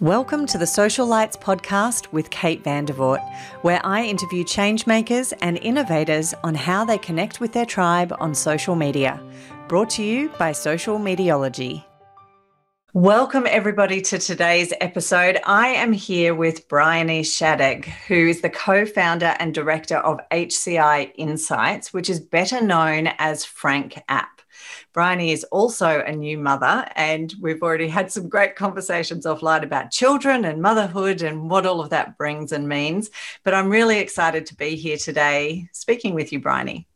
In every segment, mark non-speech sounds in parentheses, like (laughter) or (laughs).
Welcome to the Social Lights podcast with Kate Vandervoort, where I interview changemakers and innovators on how they connect with their tribe on social media. Brought to you by Social Mediology. Welcome, everybody, to today's episode. I am here with Bryony Shadegg, who is the co founder and director of HCI Insights, which is better known as Frank App. Bryony is also a new mother, and we've already had some great conversations offline about children and motherhood and what all of that brings and means. But I'm really excited to be here today speaking with you, Bryony.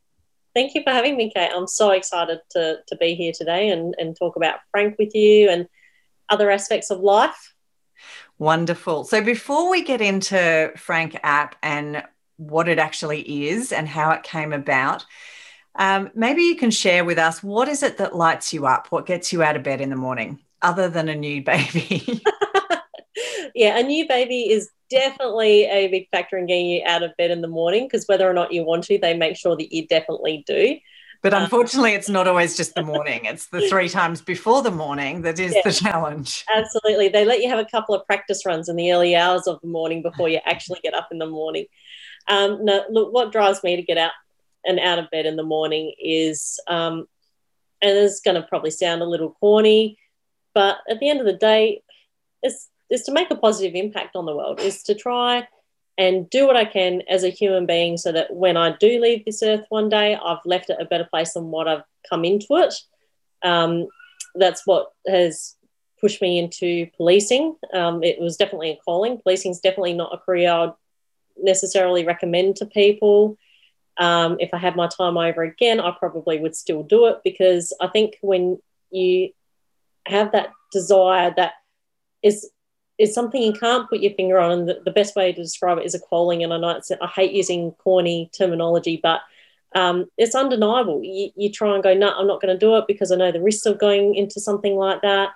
Thank you for having me, Kate. I'm so excited to, to be here today and, and talk about Frank with you and other aspects of life. Wonderful. So before we get into Frank app and what it actually is and how it came about, um, maybe you can share with us what is it that lights you up? What gets you out of bed in the morning, other than a new baby? (laughs) yeah, a new baby is definitely a big factor in getting you out of bed in the morning because whether or not you want to, they make sure that you definitely do. But um, unfortunately, it's not always just the (laughs) morning. It's the three times before the morning that is yeah, the challenge. Absolutely. They let you have a couple of practice runs in the early hours of the morning before you (laughs) actually get up in the morning. Um, no, look, what drives me to get out and out of bed in the morning is, um, and it's going to probably sound a little corny, but at the end of the day, it's, is to make a positive impact on the world, is to try and do what I can as a human being so that when I do leave this earth one day, I've left it a better place than what I've come into it. Um, that's what has pushed me into policing. Um, it was definitely a calling. Policing is definitely not a career I'd necessarily recommend to people. Um, if I had my time over again, I probably would still do it because I think when you have that desire that is is something you can't put your finger on, and the, the best way to describe it is a calling. And I know it's, I hate using corny terminology, but um, it's undeniable. You, you, try and go, no, I'm not going to do it because I know the risks of going into something like that.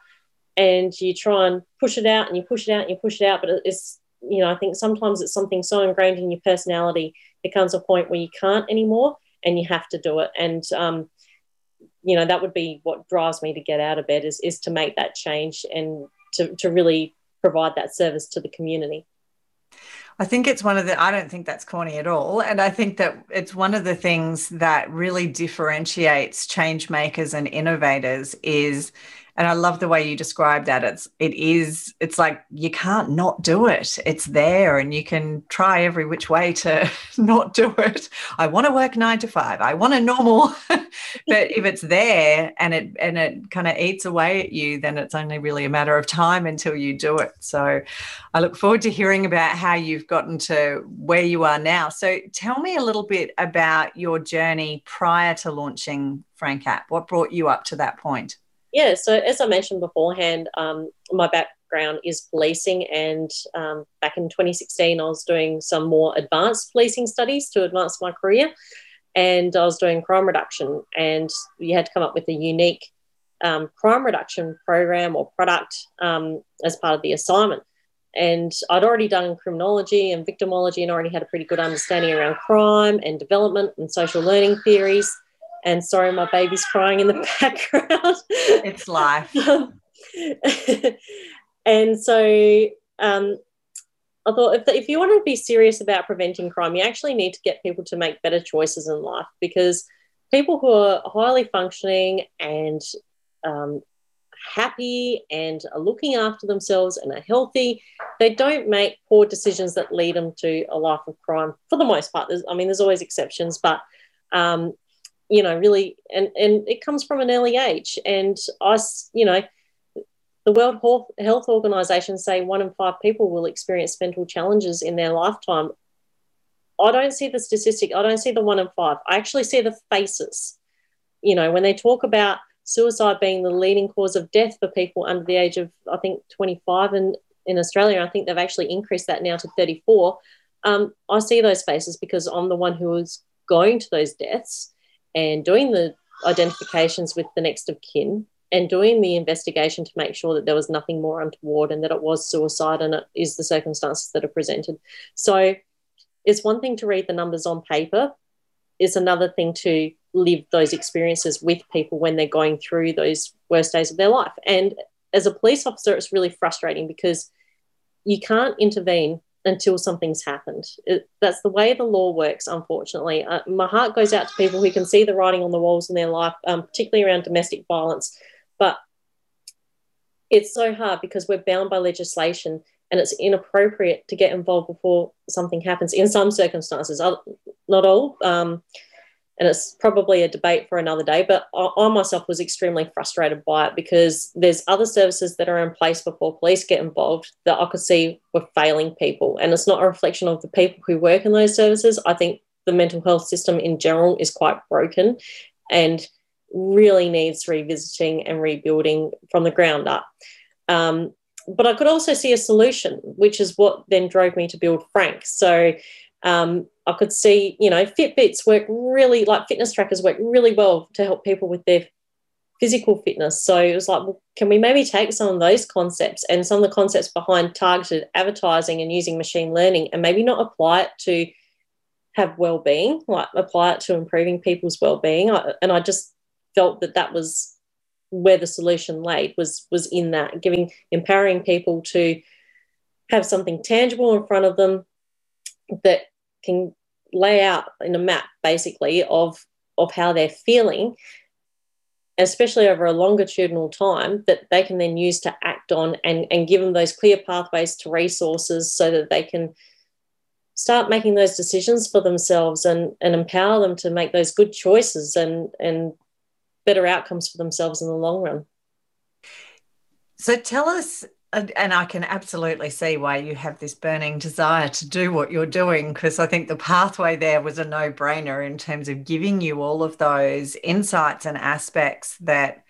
And you try and push it out and you push it out and you push it out. But it's, you know, I think sometimes it's something so ingrained in your personality there comes a point where you can't anymore and you have to do it. And, um, you know, that would be what drives me to get out of bed is, is to make that change and to, to really provide that service to the community. I think it's one of the, I don't think that's corny at all. And I think that it's one of the things that really differentiates change makers and innovators is and i love the way you describe that. It's it is it's like you can't not do it. It's there and you can try every which way to (laughs) not do it. I want to work 9 to 5 i want a normal (laughs) but if it's there and it and it kind of eats away at you then it's only really a matter of time until you do it. So i look forward to hearing about how you've gotten to where you are now. So tell me a little bit about your journey prior to launching frank app. What brought you up to that point yeah, so as I mentioned beforehand, um, my background is policing, and um, back in 2016, I was doing some more advanced policing studies to advance my career, and I was doing crime reduction, and you had to come up with a unique um, crime reduction program or product um, as part of the assignment. And I'd already done criminology and victimology, and already had a pretty good understanding around crime and development and social learning theories. And sorry, my baby's crying in the (laughs) background. It's life. (laughs) and so um, I thought if, if you want to be serious about preventing crime, you actually need to get people to make better choices in life because people who are highly functioning and um, happy and are looking after themselves and are healthy, they don't make poor decisions that lead them to a life of crime for the most part. There's, I mean, there's always exceptions, but um, you know, really, and, and it comes from an early age. And I, you know, the World Health Organization say one in five people will experience mental challenges in their lifetime. I don't see the statistic. I don't see the one in five. I actually see the faces. You know, when they talk about suicide being the leading cause of death for people under the age of, I think, 25 in, in Australia, I think they've actually increased that now to 34. Um, I see those faces because I'm the one who is going to those deaths and doing the identifications with the next of kin and doing the investigation to make sure that there was nothing more untoward and that it was suicide and it is the circumstances that are presented. So it's one thing to read the numbers on paper, it's another thing to live those experiences with people when they're going through those worst days of their life. And as a police officer, it's really frustrating because you can't intervene until something's happened. It, that's the way the law works, unfortunately. Uh, my heart goes out to people who can see the writing on the walls in their life, um, particularly around domestic violence. But it's so hard because we're bound by legislation and it's inappropriate to get involved before something happens in some circumstances, not all. Um, and it's probably a debate for another day. But I, myself was extremely frustrated by it because there's other services that are in place before police get involved that I could see were failing people, and it's not a reflection of the people who work in those services. I think the mental health system in general is quite broken, and really needs revisiting and rebuilding from the ground up. Um, but I could also see a solution, which is what then drove me to build Frank. So um, I could see, you know, Fitbits work really, like fitness trackers work really well to help people with their physical fitness. So it was like, well, can we maybe take some of those concepts and some of the concepts behind targeted advertising and using machine learning and maybe not apply it to have well-being, like apply it to improving people's well-being. And I just felt that that was where the solution laid was was in that giving empowering people to have something tangible in front of them that can lay out in a map basically of of how they're feeling especially over a longitudinal time that they can then use to act on and, and give them those clear pathways to resources so that they can start making those decisions for themselves and, and empower them to make those good choices and, and better outcomes for themselves in the long run. So tell us and I can absolutely see why you have this burning desire to do what you're doing because I think the pathway there was a no brainer in terms of giving you all of those insights and aspects that,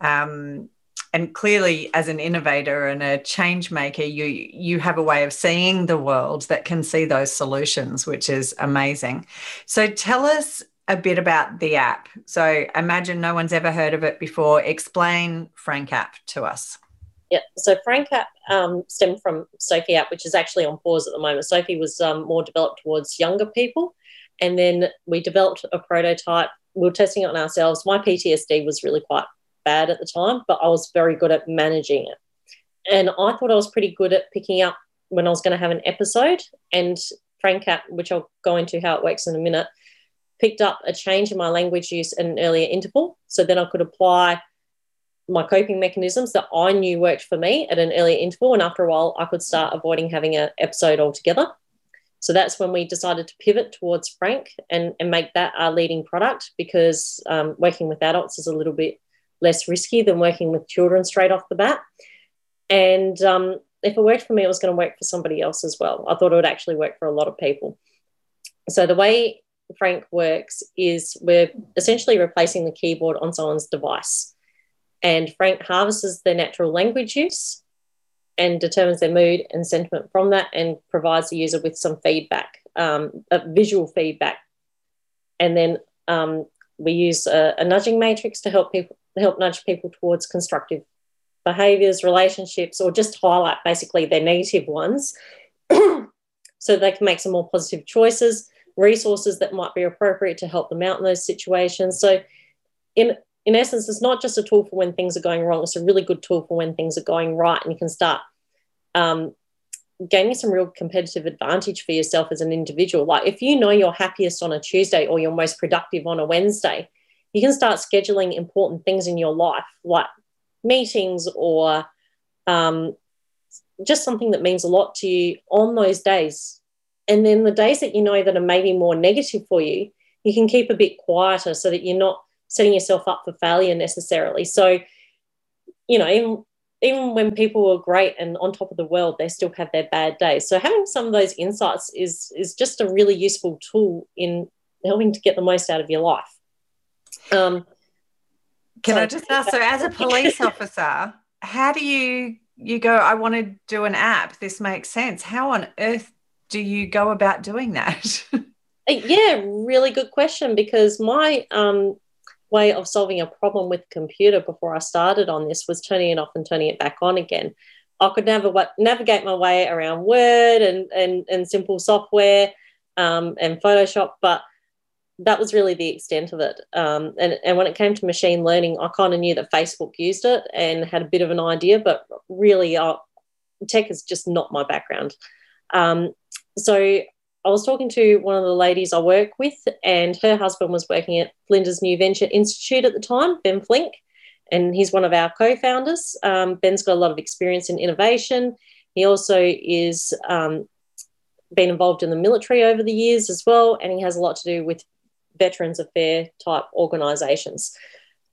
um, and clearly as an innovator and a change maker, you you have a way of seeing the world that can see those solutions, which is amazing. So tell us a bit about the app. So imagine no one's ever heard of it before. Explain Frank app to us. Yeah, so Frank app um, stemmed from Sophie app, which is actually on pause at the moment. Sophie was um, more developed towards younger people. And then we developed a prototype. We were testing it on ourselves. My PTSD was really quite bad at the time, but I was very good at managing it. And I thought I was pretty good at picking up when I was going to have an episode. And Frank app, which I'll go into how it works in a minute, picked up a change in my language use at an earlier interval. So then I could apply my coping mechanisms that I knew worked for me at an earlier interval. And after a while, I could start avoiding having an episode altogether. So that's when we decided to pivot towards Frank and, and make that our leading product because um, working with adults is a little bit less risky than working with children straight off the bat. And um, if it worked for me, it was going to work for somebody else as well. I thought it would actually work for a lot of people. So the way Frank works is we're essentially replacing the keyboard on someone's device. And Frank harvests their natural language use and determines their mood and sentiment from that and provides the user with some feedback, um, visual feedback. And then um, we use a, a, nudging matrix to help people help nudge people towards constructive behaviors, relationships, or just highlight basically their negative ones (clears throat) so they can make some more positive choices, resources that might be appropriate to help them out in those situations. So in in essence, it's not just a tool for when things are going wrong, it's a really good tool for when things are going right. And you can start um, gaining some real competitive advantage for yourself as an individual. Like if you know you're happiest on a Tuesday or you're most productive on a Wednesday, you can start scheduling important things in your life, like meetings or um, just something that means a lot to you on those days. And then the days that you know that are maybe more negative for you, you can keep a bit quieter so that you're not setting yourself up for failure necessarily. So, you know, even, even when people are great and on top of the world, they still have their bad days. So having some of those insights is is just a really useful tool in helping to get the most out of your life. Um, Can so, I just ask? So, as a police (laughs) officer, how do you you go? I want to do an app. This makes sense. How on earth do you go about doing that? (laughs) yeah, really good question. Because my um, way of solving a problem with computer before I started on this was turning it off and turning it back on again. I could never navigate my way around Word and, and, and simple software um, and Photoshop, but that was really the extent of it. Um, and, and when it came to machine learning, I kind of knew that Facebook used it and had a bit of an idea, but really I, tech is just not my background. Um, so I was talking to one of the ladies I work with, and her husband was working at Flinders New Venture Institute at the time, Ben Flink, and he's one of our co founders. Um, Ben's got a lot of experience in innovation. He also is um, been involved in the military over the years as well, and he has a lot to do with Veterans Affair type organisations.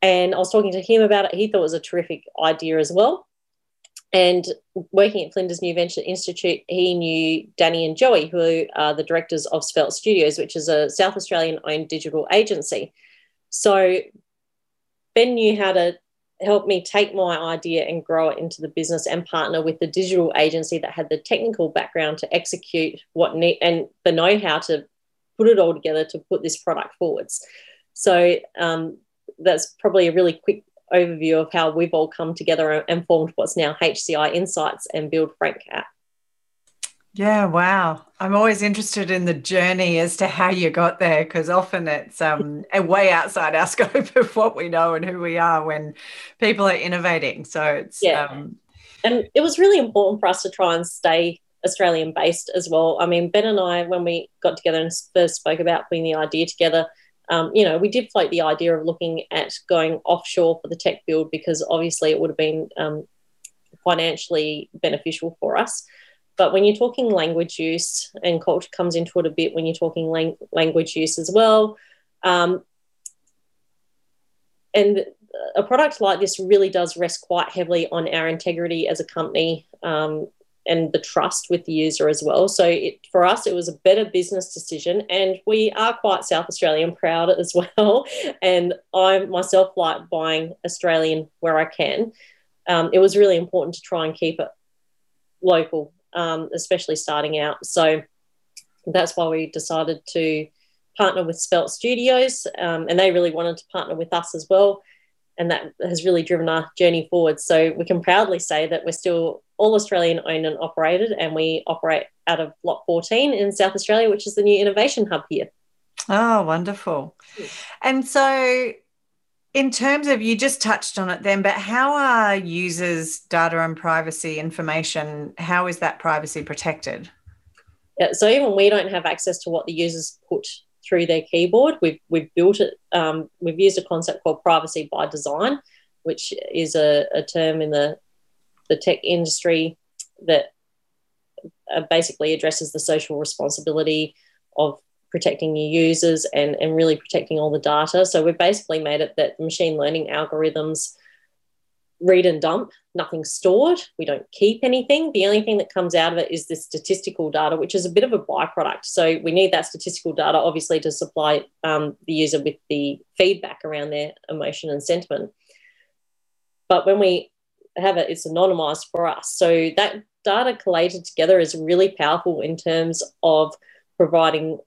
And I was talking to him about it. He thought it was a terrific idea as well. And working at Flinders New Venture Institute, he knew Danny and Joey, who are the directors of Svelte Studios, which is a South Australian owned digital agency. So Ben knew how to help me take my idea and grow it into the business and partner with the digital agency that had the technical background to execute what need and the know-how to put it all together to put this product forwards. So um, that's probably a really quick overview of how we've all come together and formed what's now HCI Insights and Build Frank app. Yeah, wow. I'm always interested in the journey as to how you got there because often it's um, way outside our (laughs) scope of what we know and who we are when people are innovating. So it's yeah. Um, and it was really important for us to try and stay Australian based as well. I mean, Ben and I, when we got together and first spoke about putting the idea together, um, you know, we did float the idea of looking at going offshore for the tech build because obviously it would have been um, financially beneficial for us. But when you're talking language use, and culture comes into it a bit when you're talking lang- language use as well, um, and a product like this really does rest quite heavily on our integrity as a company um, and the trust with the user as well. So it, for us, it was a better business decision, and we are quite South Australian proud as (laughs) well. And I myself like buying Australian where I can. Um, it was really important to try and keep it local um, especially starting out. So that's why we decided to partner with Svelte Studios, um, and they really wanted to partner with us as well. And that has really driven our journey forward. So we can proudly say that we're still all Australian owned and operated, and we operate out of Lot 14 in South Australia, which is the new innovation hub here. Oh, wonderful. And so in terms of, you just touched on it then, but how are users' data and privacy information, how is that privacy protected? Yeah, so even we don't have access to what the users put through their keyboard. We've, we've built it, um, we've used a concept called privacy by design, which is a, a term in the, the tech industry that uh, basically addresses the social responsibility of protecting your users and, and really protecting all the data. So we've basically made it that machine learning algorithms read and dump, nothing stored. We don't keep anything. The only thing that comes out of it is the statistical data, which is a bit of a byproduct. So we need that statistical data, obviously, to supply um, the user with the feedback around their emotion and sentiment. But when we have it, it's anonymized for us. So that data collated together is really powerful in terms of providing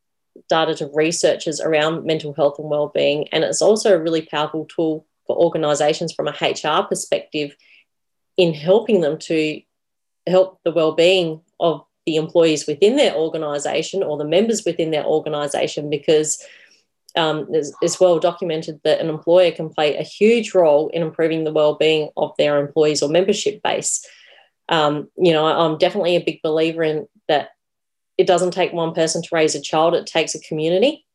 data to researchers around mental health and well-being and it's also a really powerful tool for organizations from a hr perspective in helping them to help the well-being of the employees within their organization or the members within their organization because um, it's, it's, well documented that an employer can play a huge role in improving the well-being of their employees or membership base um, you know i'm definitely a big believer in that it doesn't take one person to raise a child, it takes a community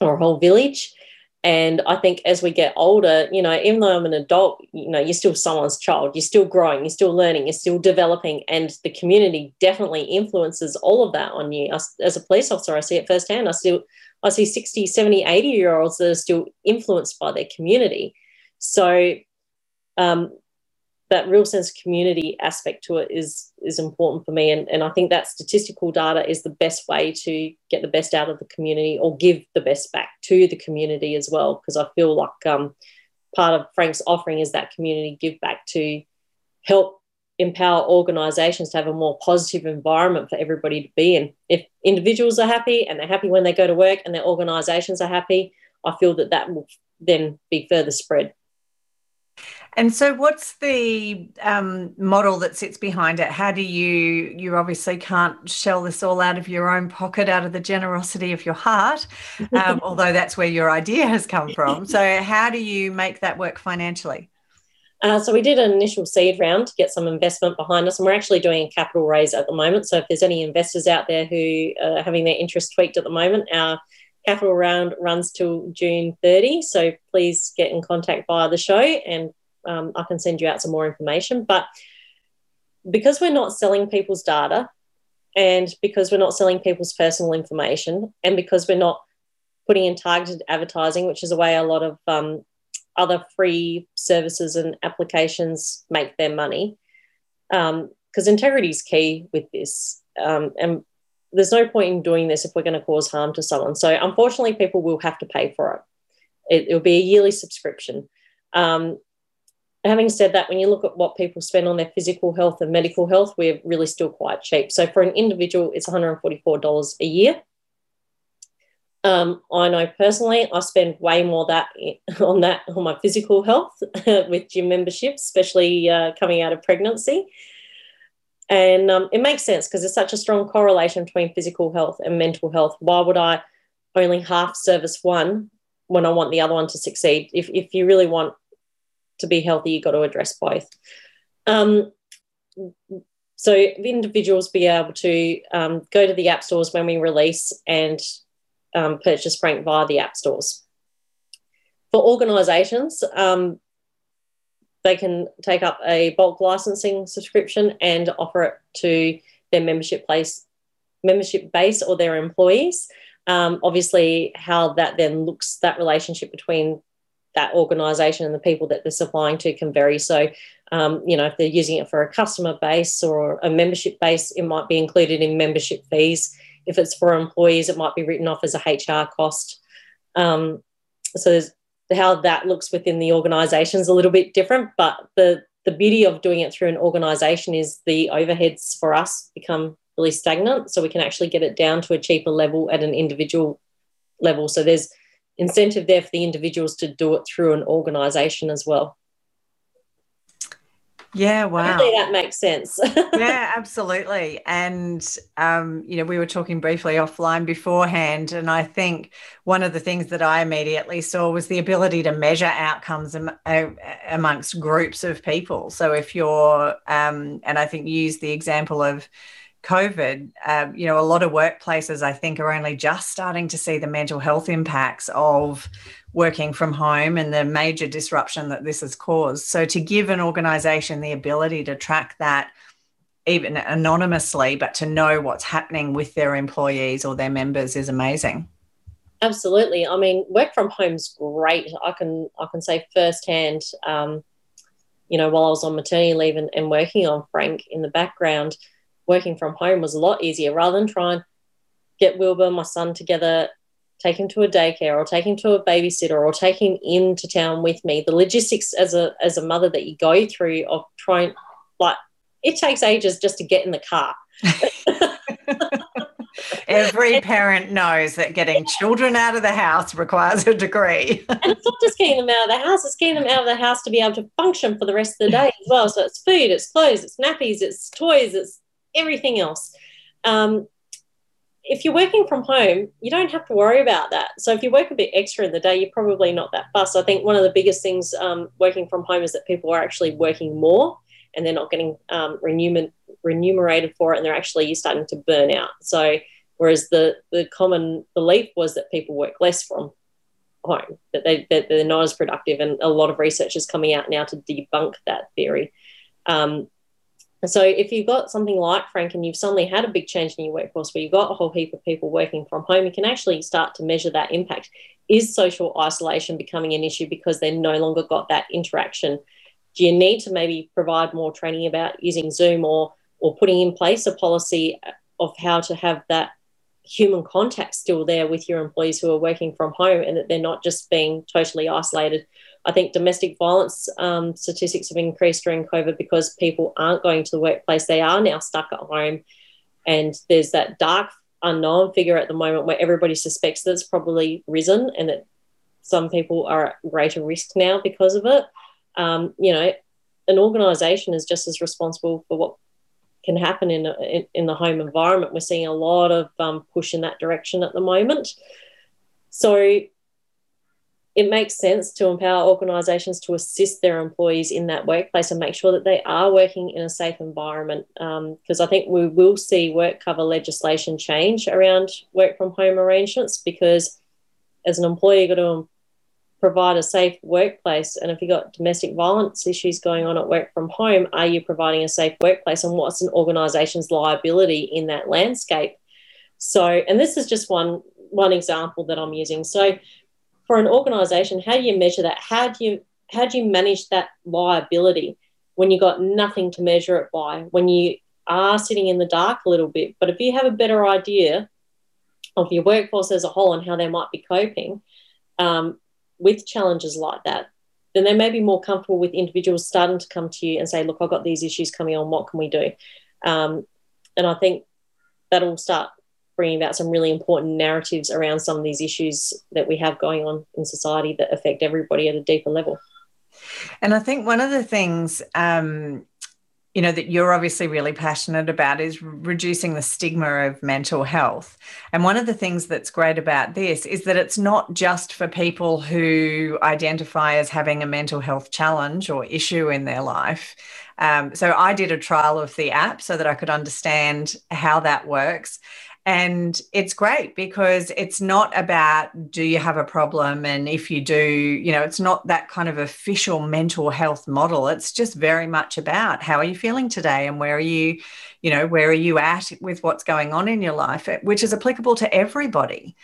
or a whole village. And I think as we get older, you know, even though I'm an adult, you know, you're still someone's child, you're still growing, you're still learning, you're still developing. And the community definitely influences all of that on you. As a police officer, I see it firsthand. I still, I see 60, 70, 80 year olds that are still influenced by their community. So um, that real sense of community aspect to it is is important for me. And, and i think that statistical data is the best way to get the best out of the community or give the best back to the community as well. Because i feel like um, part of frank's offering is that community give back to help empower organizations to have a more positive environment for everybody to be in. If individuals are happy and they're happy when they go to work and their organizations are happy i feel that that will then be further spread and so, what's the um, model that sits behind it? How do you, you obviously can't shell this all out of your own pocket, out of the generosity of your heart, um, (laughs) although that's where your idea has come from. (laughs) So, how do you make that work financially? Uh, so we did an initial seed round to get some investment behind us, and we're actually doing a capital raise at the moment. So if there's any investors out there who are having their interest tweaked at the moment, our capital round runs till June 30. So please get in contact via the show, and um, I can send you out some more information. But because we're not selling people's data, and because we're not selling people's personal information, and because we're not putting in targeted advertising, which is a way a lot of um, other free services and applications make their money. Because um, integrity is key with this. Um, and there's no point in doing this if we're going to cause harm to someone. So, unfortunately, people will have to pay for it. It will be a yearly subscription. Um, having said that, when you look at what people spend on their physical health and medical health, we're really still quite cheap. So, for an individual, it's $144 a year. Um, I know personally, I spend way more that on that on my physical health (laughs) with gym memberships, especially uh, coming out of pregnancy. And um, it makes sense because there's such a strong correlation between physical health and mental health. Why would I only half service one when I want the other one to succeed? If, if you really want to be healthy, you've got to address both. Um, so individuals be able to um, go to the app stores when we release and um, purchase Frank via the app stores. For organisations, um, they can take up a bulk licensing subscription and offer it to their membership place, membership base or their employees. Um, obviously, how that then looks, that relationship between that organisation and the people that they're supplying to can vary. So, um, you know, if they're using it for a customer base or a membership base, it might be included in membership fees. If it's for employees, it might be written off as a HR cost. Um, so how that looks within the organisation is a little bit different, but the the beauty of doing it through an organisation is the overheads for us become really stagnant, so we can actually get it down to a cheaper level at an individual level. So there's incentive there for the individuals to do it through an organisation as well. Yeah, wow. Hopefully that makes sense. (laughs) yeah, absolutely. And, um, you know, we were talking briefly offline beforehand. And I think one of the things that I immediately saw was the ability to measure outcomes am- amongst groups of people. So if you're, um, and I think use the example of, COVID, um, you know, a lot of workplaces, I think, are only just starting to see the mental health impacts of working from home and the major disruption that this has caused. So, to give an organization the ability to track that even anonymously, but to know what's happening with their employees or their members is amazing. Absolutely. I mean, work from home's great. I can I can say firsthand. Um, you know, while I was on maternity leave and, and working on Frank in the background, working from home was a lot easier rather than try and get Wilbur, my son, together, take him to a daycare or take him to a babysitter or take him into town with me. The logistics as a as a mother that you go through of trying like it takes ages just to get in the car. (laughs) Every parent knows that getting children out of the house requires a degree. and it's not just getting them out of the house, it's getting them out of the house to be able to function for the rest of the day as well. So it's food, it's clothes, it's nappies, it's toys, it's everything else. Um, if you're working from home, you don't have to worry about that. So if you work a bit extra in the day, you're probably not that fussed. I think one of the biggest things um, working from home is that people are actually working more and they're not getting um, remunerated for it, and they're actually starting to burn out. So whereas the the common belief was that people work less from home, that they that they're not as productive, and a lot of research is coming out now to debunk that theory. Um, so if you've got something like Frank and you've suddenly had a big change in your workforce where you've got a whole heap of people working from home, you can actually start to measure that impact. Is social isolation becoming an issue because they no longer got that interaction? Do you need to maybe provide more training about using Zoom or or putting in place a policy of how to have that human contact still there with your employees who are working from home and that they're not just being totally isolated? I think domestic violence um, statistics have increased during COVID because people aren't going to the workplace. They are now stuck at home. And there's that dark unknown figure at the moment where everybody suspects that it's probably risen and that some people are at greater risk now because of it. Um, you know, an organisation is just as responsible for what can happen in, in, in the home environment. We're seeing a lot of um, push in that direction at the moment. So it makes sense to empower organisations to assist their employees in that workplace and make sure that they are working in a safe environment. Because um, I think we will see work cover legislation change around work from home arrangements because as an employer, you've got to provide a safe workplace. And if you've got domestic violence issues going on at work from home, are you providing a safe workplace? And what's an organisation's liability in that landscape? So, and this is just one one example that I'm using. So for an organization, how do you measure that? How do you how do you manage that liability when you got nothing to measure it by? When you are sitting in the dark a little bit, but if you have a better idea of your workforce as a whole and how they might be coping um, with challenges like that, then they may be more comfortable with individuals starting to come to you and say, "Look, I've got these issues coming on. What can we do?" Um, and I think that'll start bringing about some really important narratives around some of these issues that we have going on in society that affect everybody at a deeper level. And I think one of the things, um, you know, that you're obviously really passionate about is reducing the stigma of mental health. And one of the things that's great about this is that it's not just for people who identify as having a mental health challenge or issue in their life. Um, so I did a trial of the app so that I could understand how that works. And it's great because it's not about do you have a problem? And if you do, you know, it's not that kind of official mental health model. It's just very much about how are you feeling today and where are you, you know, where are you at with what's going on in your life, which is applicable to everybody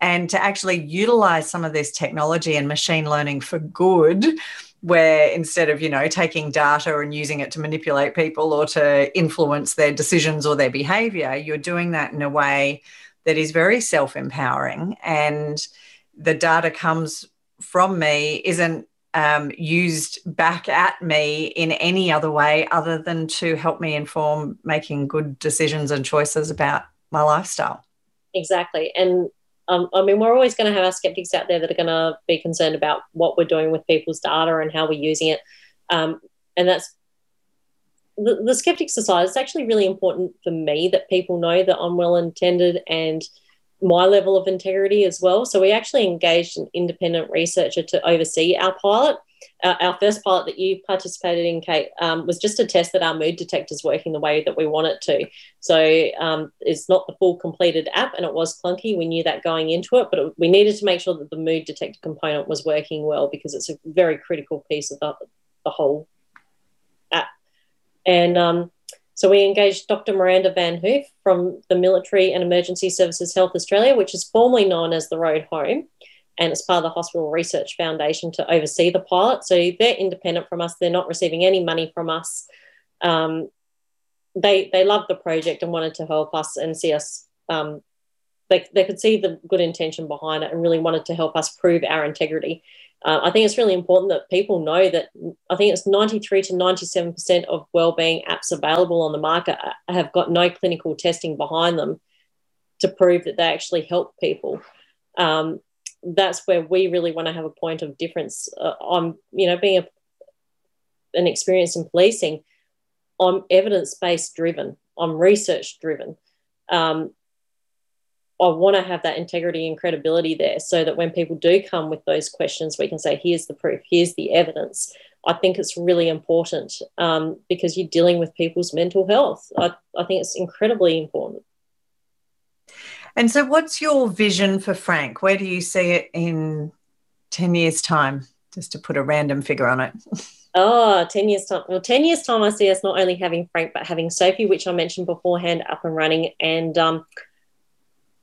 and to actually utilize some of this technology and machine learning for good where instead of you know taking data and using it to manipulate people or to influence their decisions or their behavior you're doing that in a way that is very self-empowering. And the data comes from me isn't um, used back at me in any other way other than to help me inform making good decisions and choices about my lifestyle. Exactly. And um, I mean, we're always going to have our skeptics out there that are going to be concerned about what we're doing with people's data and how we're using it. Um, and that's the, the skeptics aside, it's actually really important for me that people know that I'm well intended and my level of integrity as well. So we actually engaged an independent researcher to oversee our pilot uh, our first pilot that you participated in, Kate, um, was just a test that our mood detector is working the way that we want it to. So um, it's not the full completed app, and it was clunky. We knew that going into it, but it, we needed to make sure that the mood detector component was working well because it's a very critical piece of the, the whole app. And um, so we engaged Dr. Miranda Van Hooff from the Military and Emergency Services Health Australia, which is formerly known as the Road Home and it's part of the Hospital Research Foundation to oversee the pilot. So they're independent from us. They're not receiving any money from us. Um, they they loved the project and wanted to help us and see us. Um, they, they could see the good intention behind it and really wanted to help us prove our integrity. Uh, I think it's really important that people know that I think it's 93 to 97% of wellbeing apps available on the market have got no clinical testing behind them to prove that they actually help people. Um, that's where we really want to have a point of difference. Uh, I'm, you know, being a, an experience in policing, I'm evidence based driven, I'm research driven. Um, I want to have that integrity and credibility there so that when people do come with those questions, we can say, here's the proof, here's the evidence. I think it's really important um, because you're dealing with people's mental health. I, I think it's incredibly important. And so, what's your vision for Frank? Where do you see it in 10 years' time? Just to put a random figure on it. (laughs) Oh, 10 years time. Well, 10 years time, I see us not only having Frank, but having Sophie, which I mentioned beforehand, up and running. And um,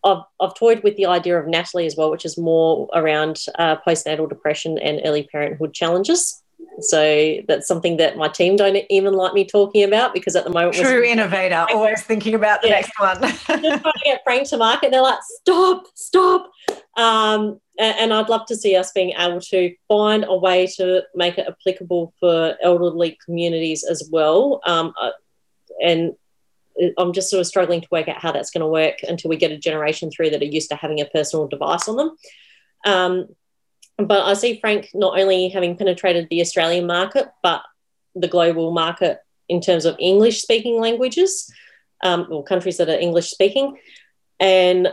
I've, I've toyed with the idea of Natalie as well, which is more around uh, postnatal depression and early parenthood challenges. So that's something that my team don't even like me talking about because at the moment, true innovator, (laughs) always thinking about the yeah. next one. just (laughs) trying to get Frank to market. They're like, stop, stop. Um, and, I'd love to see us being able to find a way to make it applicable for elderly communities as well. Um, uh, and I'm just sort of struggling to work out how that's going to work until we get a generation through that are used to having a personal device on them. Um, but I see Frank not only having penetrated the Australian market, but the global market in terms of English speaking languages um, or countries that are English speaking. And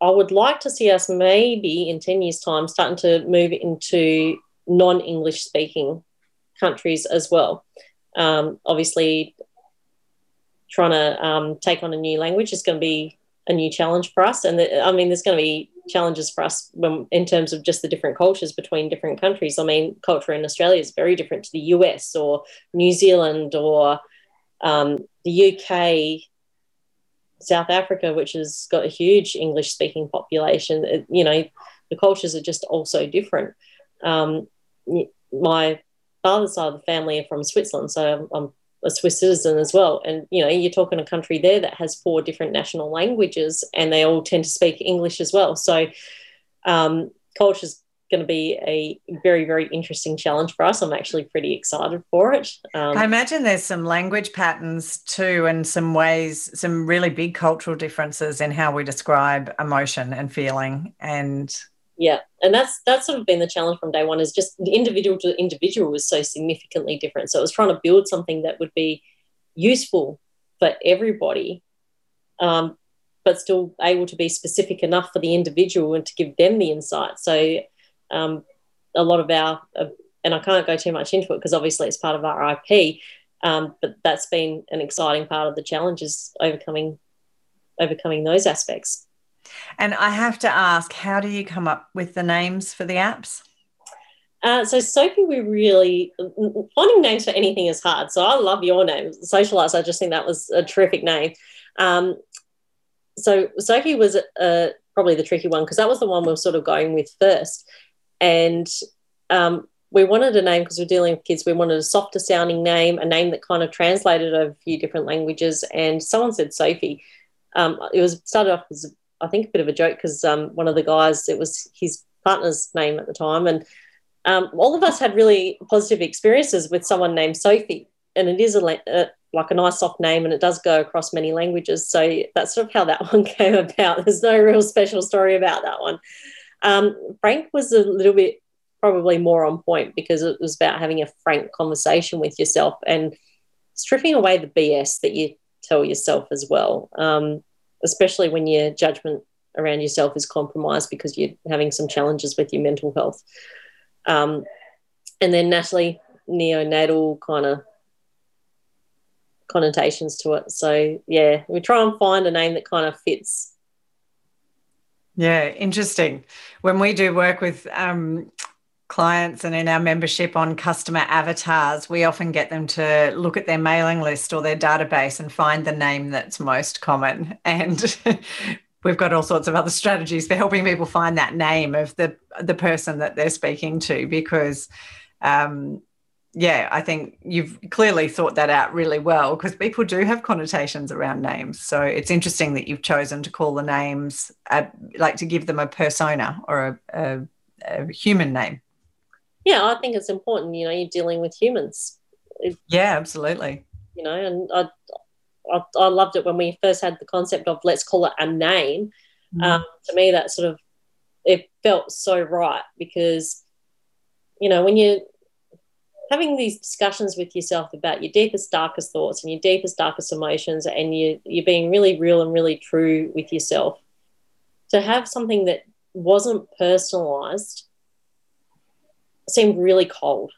I would like to see us maybe in 10 years' time starting to move into non English speaking countries as well. Um, obviously, trying to um, take on a new language is going to be a new challenge for us. And the, I mean, there's going to be challenges for us when, in terms of just the different cultures between different countries. I mean, culture in Australia is very different to the US or New Zealand or um, the UK, South Africa, which has got a huge English speaking population. It, you know, the cultures are just also different. Um, my father's side of the family are from Switzerland, so I'm a Swiss citizen as well. And you know, you're talking a country there that has four different national languages, and they all tend to speak English as well. So, um, culture is going to be a very, very interesting challenge for us. I'm actually pretty excited for it. Um, I imagine there's some language patterns too, and some ways, some really big cultural differences in how we describe emotion and feeling, and yeah and that's that's sort of been the challenge from day one is just individual to individual was so significantly different. So it was trying to build something that would be useful for everybody um, but still able to be specific enough for the individual and to give them the insight. So um, a lot of our uh, and i can't go too much into it because obviously it's part of our ip um, but that's been an exciting part of the challenges overcoming overcoming those aspects and I have to ask, how do you come up with the names for the apps? Uh, so Sophie, we really finding names for anything is hard. So I love your name, Socialize. I just think that was a terrific name. Um, so Sophie was uh, probably the tricky one because that was the one we were sort of going with first, and um, we wanted a name because we're dealing with kids. We wanted a softer sounding name, a name that kind of translated over a few different languages. And someone said Sophie. Um, it was started off as I think a bit of a joke because um, one of the guys, it was his partner's name at the time, and um, all of us had really positive experiences with someone named Sophie, and it is a, a, like a nice soft name, and it does go across many languages. So that's sort of how that (laughs) one came about. There's no real special story about that one. Um, Frank was a little bit probably more on point because it was about having a frank conversation with yourself and stripping away the BS that you tell yourself as well. Um, especially when your judgment around yourself is compromised because you're having some challenges with your mental health. Um, and then Natalie, neonatal kind of connotations to it. So yeah, we try and find a name that kind of fits. Yeah, interesting. When we do work with um, clients and in our membership on customer avatars, we often get them to look at their mailing list or their database and find the name that's most common. (laughs) And (laughs) we've got all sorts of other strategies for helping people find that name of the the person that they're speaking to because um, yeah, I think you've clearly thought that out really well because people do have connotations around names. So it's interesting that you've chosen to call the names, uh, like to give them a persona or a, a, a human name yeah, I think it's important. You know, you're dealing with humans. Yeah, absolutely. You know, and I, I, I loved it when we first had the concept of let's call it a name. Mm. Um, to me, that sort of it felt so right because, you know, when you're having these discussions with yourself about your deepest, darkest thoughts and your deepest, darkest emotions, and you you're being really real and really true with yourself, to have something that wasn't personalized seemed really cold.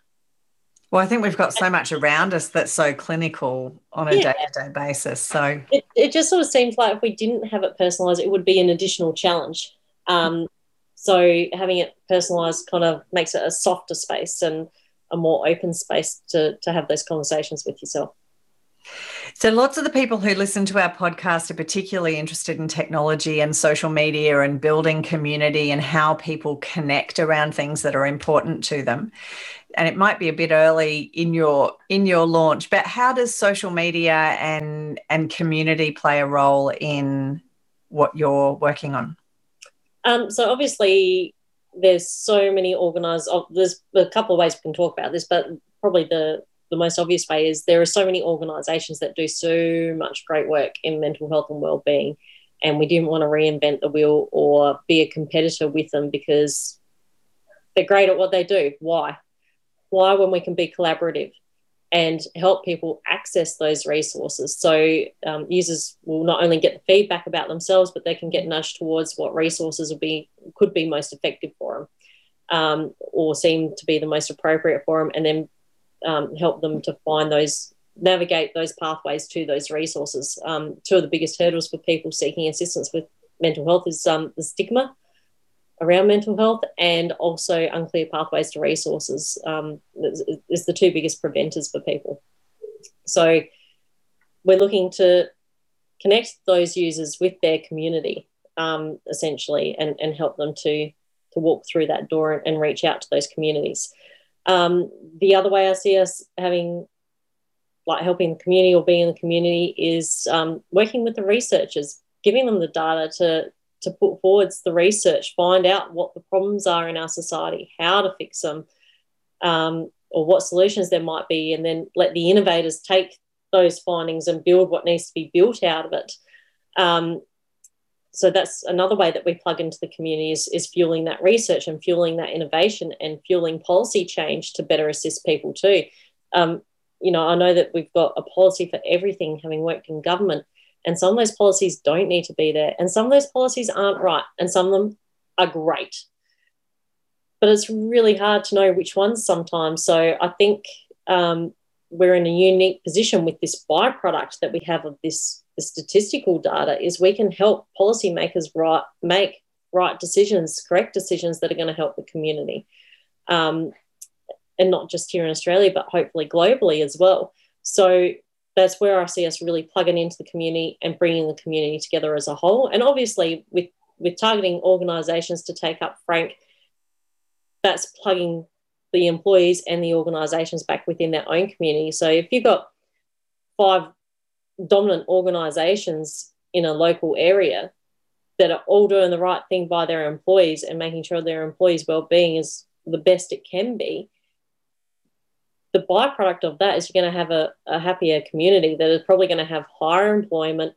Well, I think we've got so much around us that's so clinical on a day to day basis. So it, it just sort of seems like if we didn't have it personalized, it would be an additional challenge. Um, so having it personalized kind of makes it a softer space and a more open space to, to have those conversations with yourself. So, lots of the people who listen to our podcast are particularly interested in technology and social media and building community and how people connect around things that are important to them. And it might be a bit early in your in your launch, but how does social media and and community play a role in what you're working on? Um, so obviously, there's so many organized. Oh, there's a couple of ways we can talk about this, but probably the the most obvious way is there are so many organizations that do so much great work in mental health and well-being and we didn't want to reinvent the wheel or be a competitor with them because they're great at what they do why why when we can be collaborative and help people access those resources. So um, users will not only get the feedback about themselves, but they can get nudged towards what resources will be could be most effective for them, um, or seem to be the most appropriate for them, and then um, help them to find those navigate those pathways to those resources. Um, two of the biggest hurdles for people seeking assistance with mental health is um, the stigma around mental health and also unclear pathways to resources um, is, is the two biggest preventers for people. So we're looking to connect those users with their community um, essentially and, and help them to, to walk through that door and, and reach out to those communities. Um, the other way I see us having like helping the community or being in the community is um, working with the researchers, giving them the data to to put forwards the research, find out what the problems are in our society, how to fix them, um, or what solutions there might be, and then let the innovators take those findings and build what needs to be built out of it. Um, so that's another way that we plug into the community is, is fueling that research and fueling that innovation and fueling policy change to better assist people too. Um, you know, I know that we've got a policy for everything, having worked in government, and some of those policies don't need to be there. And some of those policies aren't right. And some of them are great. But it's really hard to know which ones sometimes. So I think um, we're in a unique position with this byproduct that we have of this the statistical data is we can help policymakers right, make right decisions, correct decisions that are going to help the community. Um, and not just here in Australia, but hopefully globally as well. So that's where I see us really plugging into the community and bringing the community together as a whole. And obviously, with with targeting organisations to take up Frank, that's plugging the employees and the organisations back within their own community. So if you've got five dominant organisations in a local area that are all doing the right thing by their employees and making sure their employees' well-being is the best it can be, the byproduct of that is you're going to have a, a happier community that is probably going to have higher employment,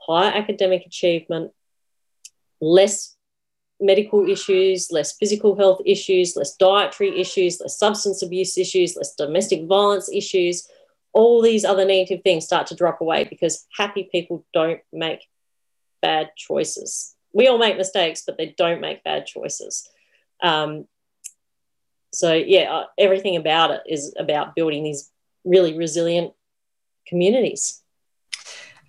higher academic achievement, less medical issues, less physical health issues, less dietary issues, less substance abuse issues, less domestic violence issues. All these other negative things start to drop away because happy people don't make bad choices. We all make mistakes, but they don't make bad choices. Um, so yeah uh, everything about it is about building these really resilient communities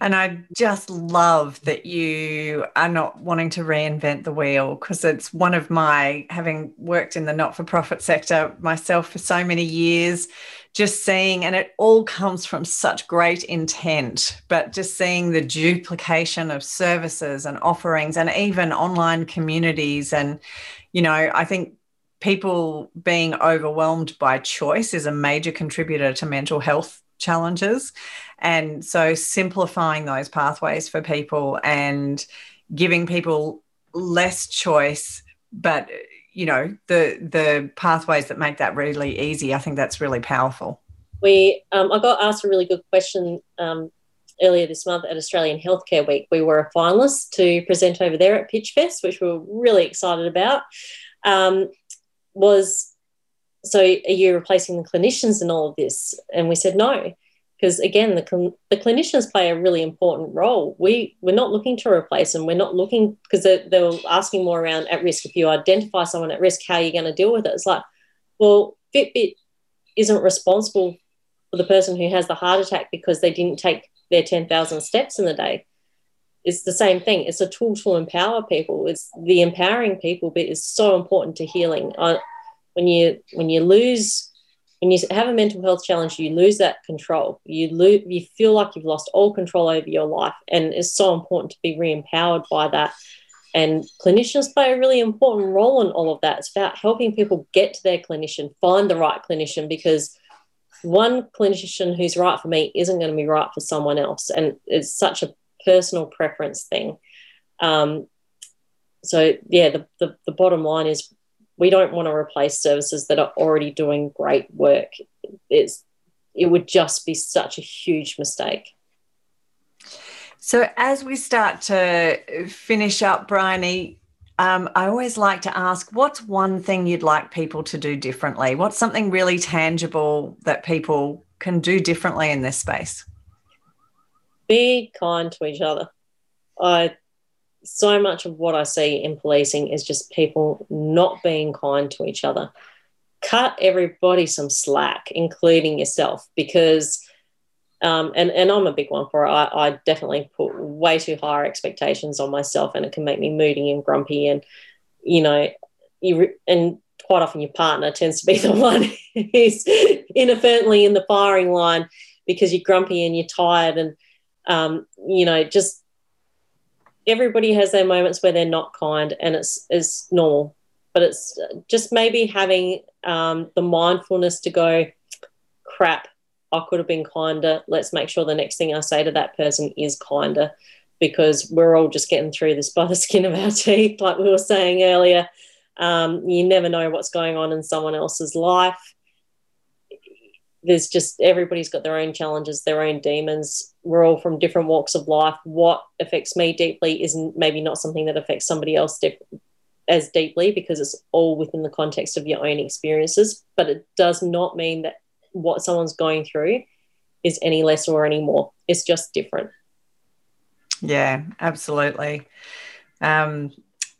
and I just love that you are not wanting to reinvent the wheel because it's one of my, having worked in the not for profit sector myself for so many years, just seeing, and it all comes from such great intent, but just seeing the duplication of services and offerings and even online communities. And, you know, I think people being overwhelmed by choice is a major contributor to mental health challenges. And so simplifying those pathways for people and giving people less choice, but you know, the the pathways that make that really easy, I think that's really powerful. We um, I got asked a really good question um, earlier this month at Australian Healthcare Week. We were a finalist to present over there at Pitch Fest, which we were really excited about. Um, was so are you replacing the clinicians in all of this? And we said no, because again, the, cl- the clinicians play a really important role. We we're not looking to replace them. We're not looking because they, they asking more around at risk. If you identify someone at risk, how are you going to deal with it? It's like, well, Fitbit isn't responsible for the person who has the heart attack because they didn't take their 10,000 steps in the day it's the same thing. It's a tool to empower people. It's the empowering people bit is so important to healing. When you when you lose when you have a mental health challenge, you lose that control. You lose you feel like you've lost all control over your life, and it's so important to be re-empowered by that. And clinicians play a really important role in all of that. It's about helping people get to their clinician, find the right clinician, because one clinician who's right for me isn't going to be right for someone else. And it's such a personal preference thing. Um, so yeah, the, the, the bottom line is we don't want to replace services that are already doing great work. It's it would just be such a huge mistake. So as we start to finish up, Bryony, um, I always like to ask, what's one thing you'd like people to do differently? What's something really tangible that people can do differently in this space? Be kind to each other. I so much of what I see in policing is just people not being kind to each other. Cut everybody some slack, including yourself, because um, and and I'm a big one for it. I, I definitely put way too high expectations on myself, and it can make me moody and grumpy. And you know, you and quite often your partner tends to be (laughs) the one who's inadvertently in the firing line because you're grumpy and you're tired, and um, you know, just everybody has their moments where they're not kind and it's it's normal. But it's just maybe having um, the mindfulness to go crap i could have been kinder. Let's make sure the next thing i say to that person is kinder. Because we're all just getting through this by the skin of our (laughs) teeth like we were saying earlier. Um, you never know what's going on in someone else's life there's just everybody's got their own challenges, their own demons. We're all from different walks of life. What affects me deeply isn't maybe not something that affects somebody else as deeply because it's all within the context of your own experiences. But it does not mean that what someone's going through is any less or any more. It's just different. Yeah, absolutely. Um,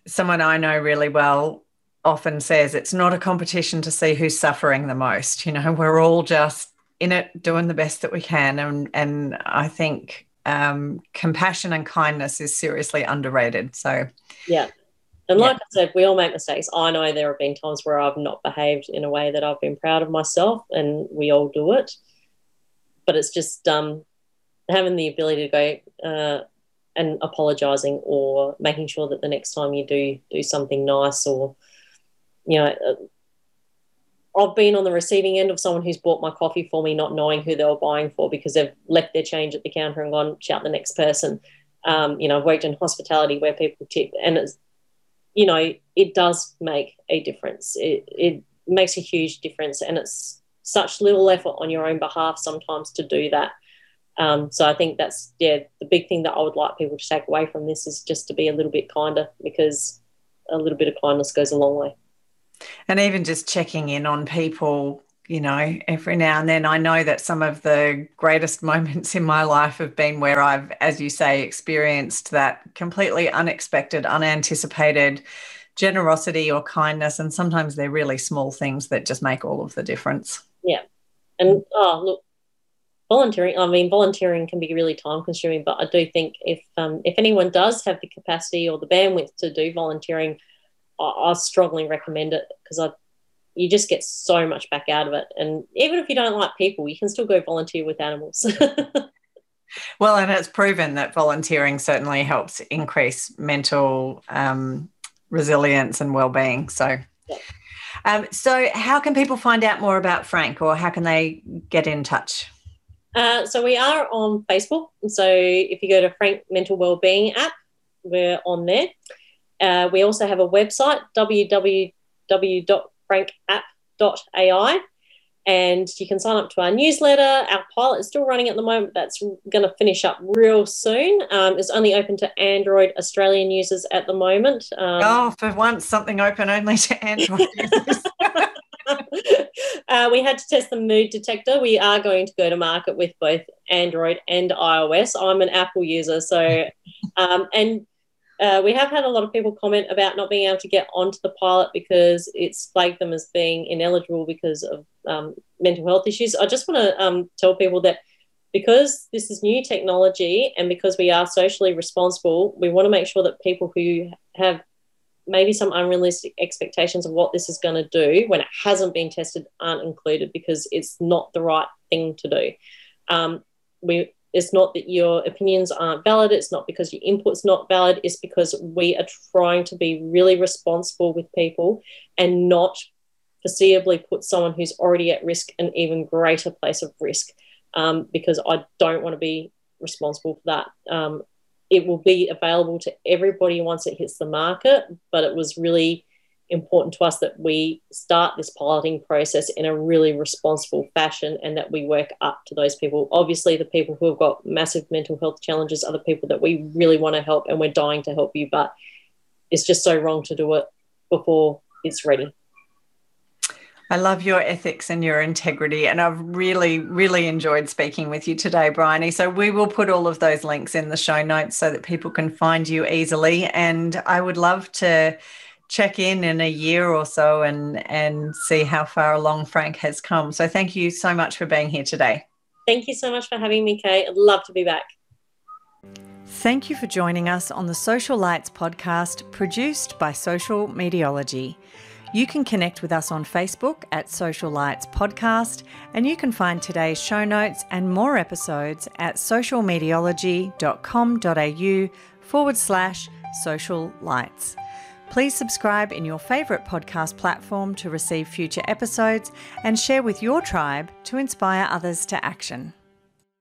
someone I know really well often says it's not a competition to see who's suffering the most. You know, (laughs) we're all just in it doing the best that we can. And, and I think um, compassion and kindness is seriously underrated. So, yeah. And like yeah. I said, we all make mistakes. I know there have been times where I've not behaved in a way that I've been proud of myself, and we all do it. But it's just um, having the ability to go uh, and apologizing or making sure that the next time you do do something nice or you know, uh, I've been on the receiving end of someone who's bought my coffee for me, not knowing who they were buying for because they've left their change at the counter and gone shout the next person. Um, you know, I've worked in hospitality where people tip, and it's, you know, it does make a difference. It, it makes a huge difference, and it's such little effort on your own behalf sometimes to do that. Um, so I think that's yeah the big thing that I would like people to take away from this is just to be a little bit kinder because a little bit of kindness goes a long way. And even just checking in on people, you know, every now and then. I know that some of the greatest (laughs) moments in my life have been where I've, as you say, experienced that completely unexpected, unanticipated generosity or kindness. And sometimes they're really small things that just make all of the difference. Yeah. And oh, look, volunteering i mean volunteering can be really time consuming but i do think if um, if anyone does have the capacity or the bandwidth to do volunteering I, I strongly recommend it because I you just get so much back out of it. And even if you don't like people, you can still go volunteer with animals. (laughs) well, and it's proven that volunteering certainly helps increase mental um, resilience and well-being. So. Yeah. Um, so, how can people find out more about Frank, or how can they get in touch? Uh, so, we are on Facebook. So, if you go to Frank Mental Wellbeing app, we're on there. Uh, we also have a website, www.frankapp.ai, and you can sign up to our newsletter. Our pilot is still running at the moment. That's going to finish up real soon. Um, it's only open to Android Australian users at the moment. Um, oh, for once, something open only to Android (laughs) users. uh, we had to test the mood detector. We are going to go to market with both Android and iOS. I'm an Apple user, so um, and uh, we have had a lot of people comment about not being able to get onto the pilot because it's flagged them as being ineligible because of um, mental health issues. I just want to um, tell people that because this is new technology and because we are socially responsible, we want to make sure that people who have maybe some unrealistic expectations of what this is going to do when it hasn't been tested aren't included because it's not the right thing to do. Um, we it's not that your opinions aren't valid. It's not because your input's not valid. It's because we are trying to be really responsible with people and not foreseeably put someone who's already at risk an even greater place of risk. Um, because I don't want to be responsible for that. Um, it will be available to everybody once it hits the market, but it was really important to us that we start this piloting process in a really responsible fashion and that we work up to those people. Obviously, the people who have got massive mental health challenges are the people that we really want to help and we're dying to help you, but it's just so wrong to do it before it's ready. I love your ethics and your integrity. And I've really, really enjoyed speaking with you today, Bryony. So we will put all of those links in the show notes so that people can find you easily. And I would love to check in in a year or so and and see how far along Frank has come. So thank you so much for being here today. Thank you so much for having me, Kate. I'd love to be back. Thank you for joining us on the Social Lights podcast produced by Social Mediology. You can connect with us on Facebook at Social Lights Podcast, and you can find today's show notes and more episodes at socialmediology.com.au forward slash social lights. Please subscribe in your favourite podcast platform to receive future episodes and share with your tribe to inspire others to action.